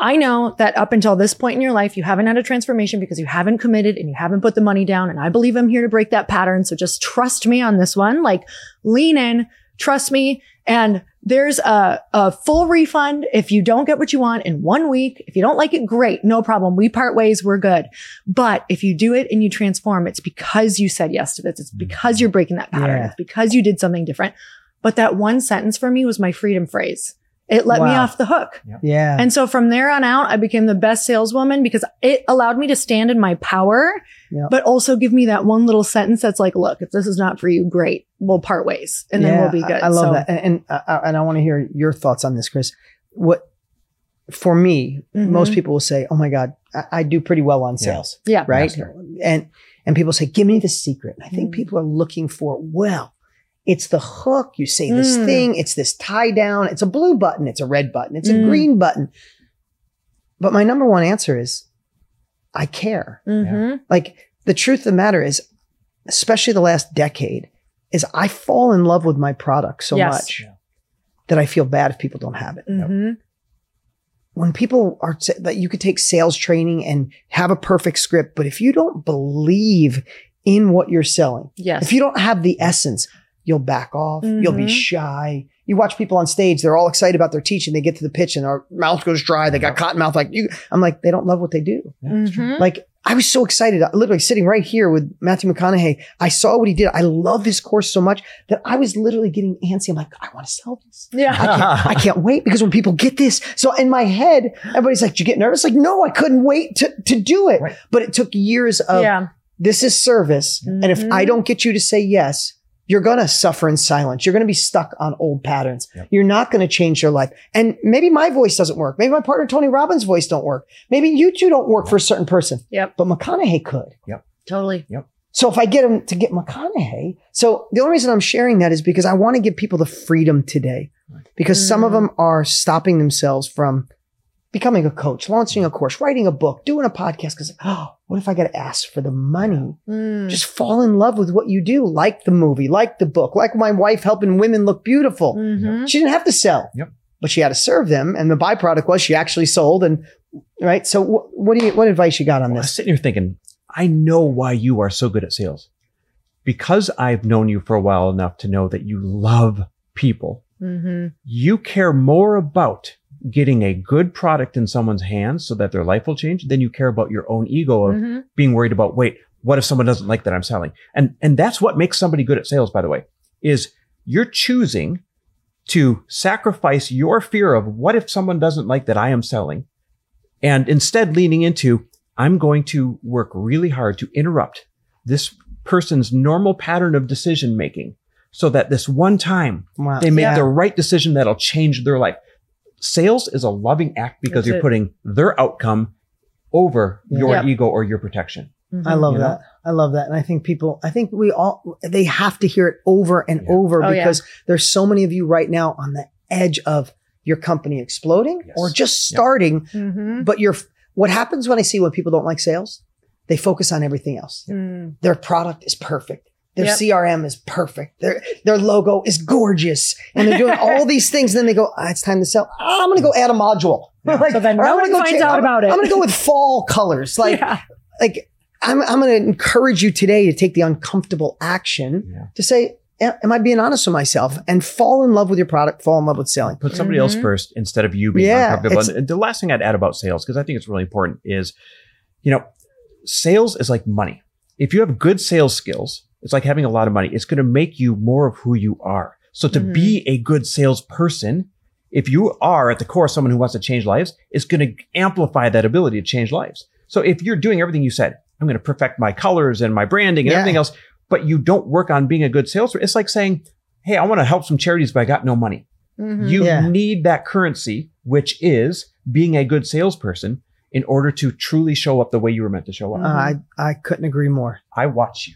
I know that up until this point in your life, you haven't had a transformation because you haven't committed and you haven't put the money down. And I believe I'm here to break that pattern. So just trust me on this one. Like lean in, trust me. And there's a, a full refund if you don't get what you want in one week. If you don't like it, great. No problem. We part ways. We're good. But if you do it and you transform, it's because you said yes to this. It's mm-hmm. because you're breaking that pattern. Yeah. It's because you did something different. But that one sentence for me was my freedom phrase. It let me off the hook. yeah. And so from there on out, I became the best saleswoman because it allowed me to stand in my power, Yeah. but also give me that one little sentence that's like, look, if this is not for you, great. We'll part ways and then we'll be good. I, I love So- that, and and, uh, and I want to hear your thoughts on this, Chris. What for me, Mhm. most people will say, "Oh my God, I, I do pretty well on sales." Yeah. right? And and people say, "Give me the secret." And I think Mm. people are looking for, well, it's the hook. You say this Mm. thing. It's this tie down. It's a blue button. It's a red button. It's a Mm. green button. But my number one answer is, I care. Mhm. Like the truth of the matter is, especially the last decade, is I fall in love with my product so Yes. much that I feel bad if people don't have it. Mhm. When people are sa- that you could take sales training and have a perfect script, but if you don't believe in what you're selling, Yes. if you don't have the essence, you'll back off. You'll be Mhm. shy. You watch people on stage; they're all excited about their teaching. They get to the pitch and their mouth goes dry. They got cotton mouth. Like you, I'm like, they don't love what they do. Mhm. Like I was so excited, literally sitting right here with Matthew McConaughey. I saw what he did. I love this course so much that I was literally getting antsy. I'm like, I want to sell this. Yeah. I can't, I can't <laughs> wait because when people get this, so in my head, everybody's like, "Did you get nervous?" Like, no, I couldn't wait to to do it. Right. But it took years of yeah. this is service, and if. I don't get you to say yes, you're gonna suffer in silence. You're gonna be stuck on old patterns. Yep. You're not gonna change your life. And maybe my voice doesn't work. Maybe my partner Tony Robbins' voice don't work. Maybe you two don't work for a certain person. Yep. But McConaughey could. Yep. Totally. Yep. So if I get him to get McConaughey, so the only reason I'm sharing that is because I want to give people the freedom today. Because some of Mm. them are stopping themselves from becoming a coach, launching a course, writing a book, doing a podcast. Because, oh, what if I got to ask for the money? Mm. Just fall in love with what you do, like the movie, like the book, like my wife helping women look beautiful. Mhm. She didn't have to sell, Yep. but she had to serve them, and the byproduct was she actually sold. And right, so wh- what do you, what advice you got on Well, I was this? sitting here thinking, I know why you are so good at sales. Because I've known you for a while enough to know that you love people. Mhm. You care more about getting a good product in someone's hands so that their life will change than you care about your own ego of Mhm. being worried about, wait, what if someone doesn't like that I'm selling? And, and that's what makes somebody good at sales, by the way, is you're choosing to sacrifice your fear of what if someone doesn't like that I am selling and instead leaning into, I'm going to work really hard to interrupt this person's normal pattern of decision making so that this one time Wow. they make Yeah. the right decision that'll change their life. Sales is a loving act because That's you're it. putting their outcome over your Yeah. ego or your protection. I Mhm. love You know? that. I love that. And I think people, I think we all, they have to hear it over and Yeah. over Oh, yeah. because there's so many of you right now on the edge of your company exploding Yes. or just Yep. starting. Mhm. But you're, what happens when I see when people don't like sales? They focus on everything else. Mm. Their product is perfect. Their Yep. CRM is perfect. Their, their logo is gorgeous. And they're doing all <laughs> these things. And Then they go, ah, it's time to sell. Ah, I'm going to go add a module. <laughs> Like, So then no I'm one gonna go finds cha- out I'm- about it. I'm going to go with <laughs> fall colors. Like, Yeah. like I'm, I'm going to encourage you today to take the uncomfortable action Yeah. to say, am I being honest with myself and fall in love with your product, fall in love with selling. Put somebody else Mhm. first instead of you being Yeah, uncomfortable. And the last thing I'd add about sales, because I think it's really important, is, you know, sales is like money. If you have good sales skills, it's like having a lot of money. It's going to make you more of who you are. So to Mhm. be a good salesperson, if you are at the core someone who wants to change lives, it's going to amplify that ability to change lives. So if you're doing everything you said, I'm going to perfect my colors and my branding and Yeah. everything else, but you don't work on being a good salesperson, it's like saying, Hey, I want to help some charities, but I got no money. Mhm. You Yeah. need that currency, which is being a good salesperson in order to truly show up the way you were meant to show up. Uh, I, I couldn't agree more. I watch you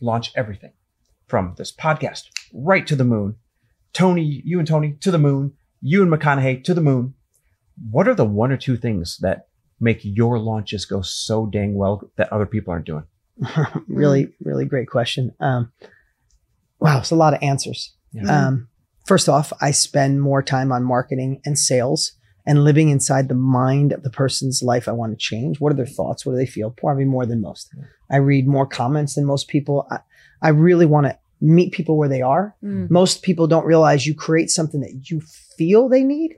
launch everything from this podcast right to the moon. Tony, you and Tony to the moon, you and McConaughey to the moon. What are the one or two things that make your launches go so dang well that other people aren't doing? <laughs> really, really great question. Um, wow, it's a lot of answers. Yeah. Um, first off, I spend more time on marketing and sales and living inside the mind of the person's life I want to change. What are their thoughts? What do they feel? Probably more than most. I read more comments than most people. I, I really want to meet people where they are. Mm. Most people don't realize you create something that you feel they need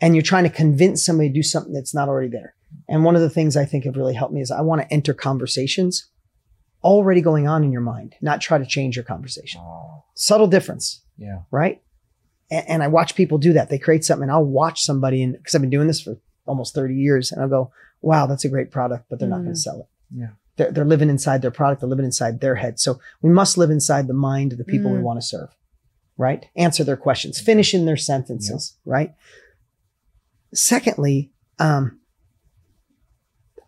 and you're trying to convince somebody to do something that's not already there. And one of the things I think have really helped me is I want to enter conversations already going on in your mind, not try to change your conversation. Oh, Subtle difference, yeah. right? And, and I watch people do that. They create something and I'll watch somebody and because I've been doing this for almost 30 years and I'll go, wow, that's a great product, but they're not going Mm. to sell it. Yeah. They're, they're living inside their product. They're living inside their head. So we must live inside the mind of the people we Mm. want to serve, right? Answer their questions, finish in their sentences, right? Secondly, um,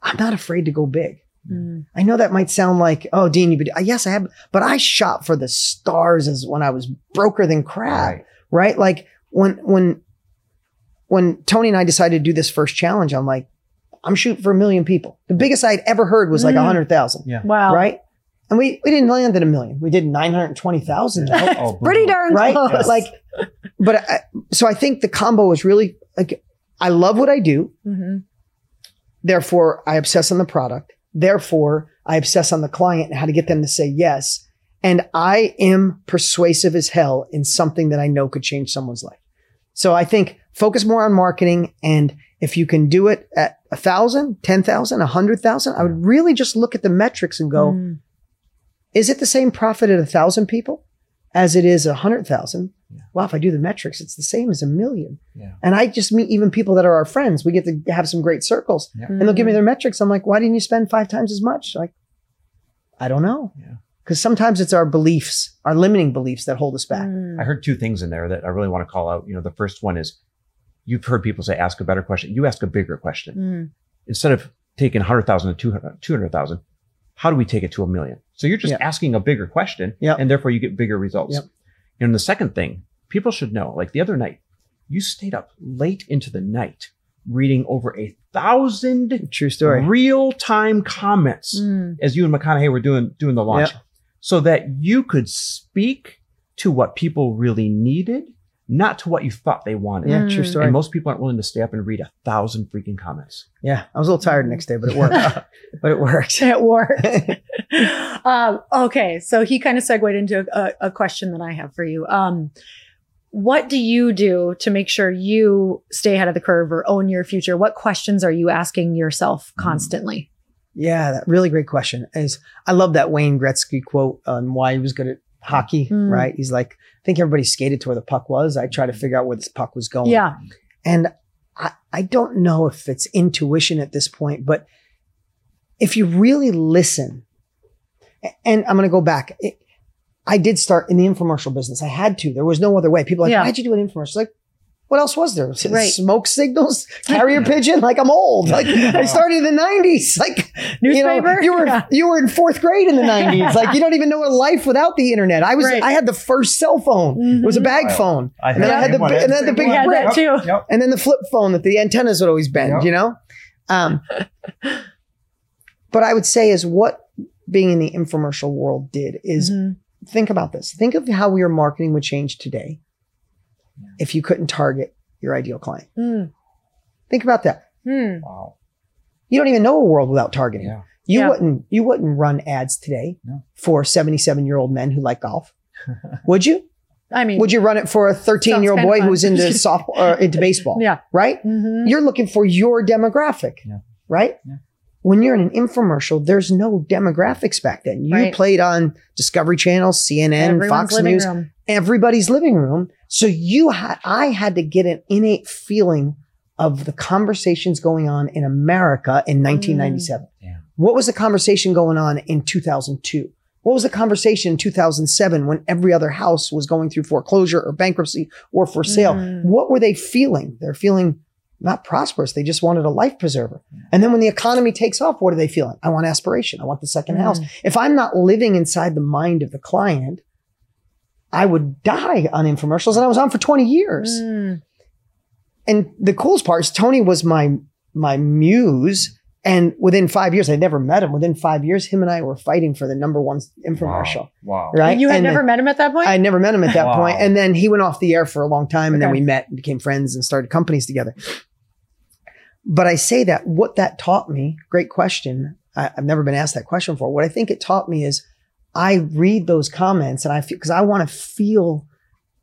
I'm not afraid to go big. Mm. I know that might sound like, oh, Dean, you, but yes, I have, but I shot for the stars as when I was broker than crab, Right. right? Like when, when, when Tony and I decided to do this first challenge, I'm like, I'm shooting for a million people. The biggest I'd ever heard was like a Mm. hundred thousand, Yeah. Wow. right? And we, we didn't land at a million. We did 920,000. <laughs> Oh, Pretty darn right? close. Like, but I, so I think the combo is really like, I love what I do. Mhm. Therefore, I obsess on the product. Therefore, I obsess on the client and how to get them to say yes. And I am persuasive as hell in something that I know could change someone's life. So I think focus more on marketing. And if you can do it at a thousand, ten thousand, a hundred thousand, I would really just look at the metrics and go, Mm. is it the same profit at a thousand people as it is a hundred thousand? Yeah. Well, if I do the metrics, it's the same as a million. Yeah. And I just meet even people that are our friends. We get to have some great circles and they'll give me their metrics. I'm like, why didn't you spend five times as much? Like, I don't know. Yeah. Because sometimes it's our beliefs, our limiting beliefs that hold us back. Mm. I heard two things in there that I really want to call out. You know, the first one is you've heard people say, ask a better question. You ask a bigger question. Mm. Instead of taking 100,000 to 200 200,000, how do we take it to a million? So you're just Yeah. asking a bigger question Yep. and therefore you get bigger results. Yep. And the second thing, people should know, like the other night, you stayed up late into the night reading over a thousand True story. real time comments Mm. as you and McConaughey were doing doing the launch, Yep. so that you could speak to what people really needed, not to what you thought they wanted. Yeah, true Mm. story. And most people aren't willing to stay up and read a thousand freaking comments. yeah. I was a little tired the next day, but it worked. <laughs> but it worked. <laughs> It worked. <laughs> um, okay, so he kind of segued into a, a question that I have for you. Um, what do you do to make sure you stay ahead of the curve or own your future? What questions are you asking yourself constantly? Yeah, that really great question. Is I love that Wayne Gretzky quote on why he was good at hockey, Mm. right? He's like, I think everybody skated to where the puck was. I try to figure out where this puck was going. Yeah. And I, I don't know if it's intuition at this point, but if you really listen, and I'm going to go back. It, I did start in the infomercial business. I had to. There was no other way. People are like, Yeah. why'd you do an infomercial? Like, what else was there? Right. Smoke signals, <laughs> carrier pigeon. Like I'm old. Like I started in the '90s. Like you know, Newspaper? you were Yeah. you were in fourth grade in the <laughs> '90s. Like you don't even know a life without the internet. I was Right. I had the first cell phone. It was a bag Wow. phone, I and then I had the and then the big We had brick that too. Yep. and then the flip phone that the antennas would always bend, Yep. you know? Um, but I would say is what being in the infomercial world did is Mhm. think about this. Think of how your marketing would change today if you couldn't target your ideal client. Mm. Think about that. Hmm. Wow. You don't even know a world without targeting. Yeah. You Yeah. wouldn't you wouldn't run ads today No. for 77 year old men who like golf. would you? I mean, Would you run it for a 13 year old boy kinda who was into <laughs> softball or into baseball? Yeah. Right? Mhm. You're looking for your demographic, Yeah. right? Yeah. when you're in an infomercial, there's no demographics back then. You Right. played on Discovery Channel, CNN, Everyone's Fox News, room. everybody's living room. So you had, I had to get an innate feeling of the conversations going on in America in 1997. Yeah. What was the conversation going on in 2002? What was the conversation in 2007 when every other house was going through foreclosure or bankruptcy or for sale? Mhm. What were they feeling? They're feeling not prosperous. They just wanted a life preserver. And then when the economy takes off, what are they feeling? I want aspiration. I want the 2nd Mm. house. If I'm not living inside the mind of the client, I would die on infomercials and I was on for 20 years. Mm. And the coolest part is Tony was my my muse. And within five years, I never met him. Within five years, him and I were fighting for the number one infomercial. Wow. Right? You had And never then- met him at that point? I never met him at that Wow. point. And then he went off the air for a long time. And then we met and became friends and started companies together. But I say that what that taught me, great question. I, I've never been asked that question before. What I think it taught me is I read those comments and I feel, because I want to feel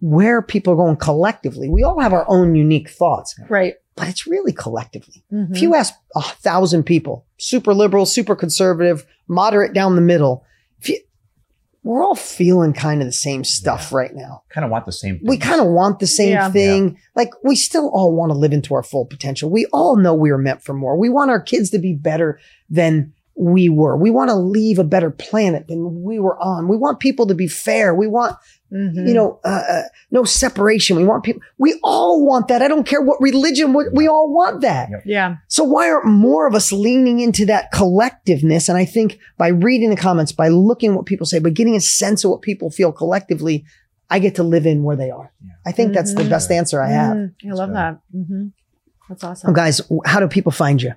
where people are going collectively. We all have our own unique thoughts, right. but it's really collectively. Mhm. If you ask a thousand people, super liberal, super conservative, moderate down the middle, if you, we're all feeling kind of the same stuff right now. Kind of want the same. We kind of want the same Yeah. thing. Like we still all want to live into our full potential. We all know we are meant for more. We want our kids to be better than we were. We want to leave a better planet than we were on. We want people to be fair. We want, Mhm. you know, uh, uh, no separation. We want people, we all want that. I don't care what religion, what, we all want that. Yep. yeah. So why aren't more of us leaning into that collectiveness? And I think by reading the comments, by looking at what people say, by getting a sense of what people feel collectively, I get to live in where they are. Yeah. I think that's the Mhm. best answer I have. Mm, I love good. that. hmm That's Oh, awesome. guys, how do people find you?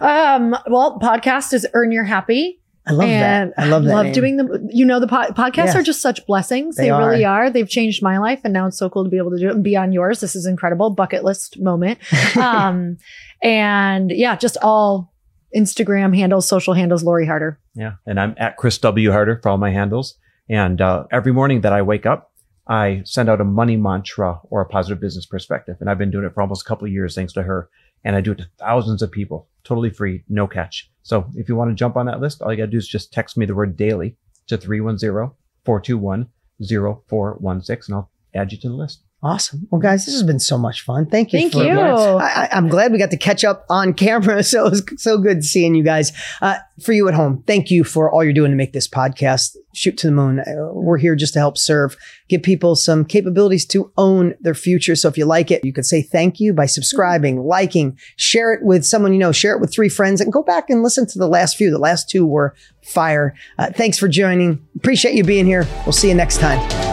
Um, well, podcast is Earn Your Happy. I love and that. I love that. Love name. doing them. You know, the po- podcasts Yes. are just such blessings. They They, are. really are. They've changed my life, and now it's so cool to be able to do it and be on yours. This is incredible bucket list moment. <laughs> um, and yeah, just all Instagram handles, social handles. Lori Harder. Yeah. And I'm at Chris W. Harder for all my handles. And uh, every morning that I wake up, I send out a money mantra or a positive business perspective. And I've been doing it for almost a couple of years thanks to her. And I do it to thousands of people, totally free, no catch. So if you want to jump on that list, all you got to do is just text me the word daily to 310-421-0416 and I'll add you to the list. Awesome. Well, guys, this has been so much fun. Thank you. Thank for- you. I, I, I'm glad we got to catch up on camera. <laughs> So it was so good seeing you guys. Uh, for you at home, thank you for all you're doing to make this podcast shoot to the moon. Uh, we're here just to help serve, give people some capabilities to own their future. So if you like it, you could say thank you by subscribing, liking, share it with someone you know, share it with three friends, and go back and listen to the last few. The last two were fire. Uh, thanks for joining. Appreciate you being here. We'll see you next time.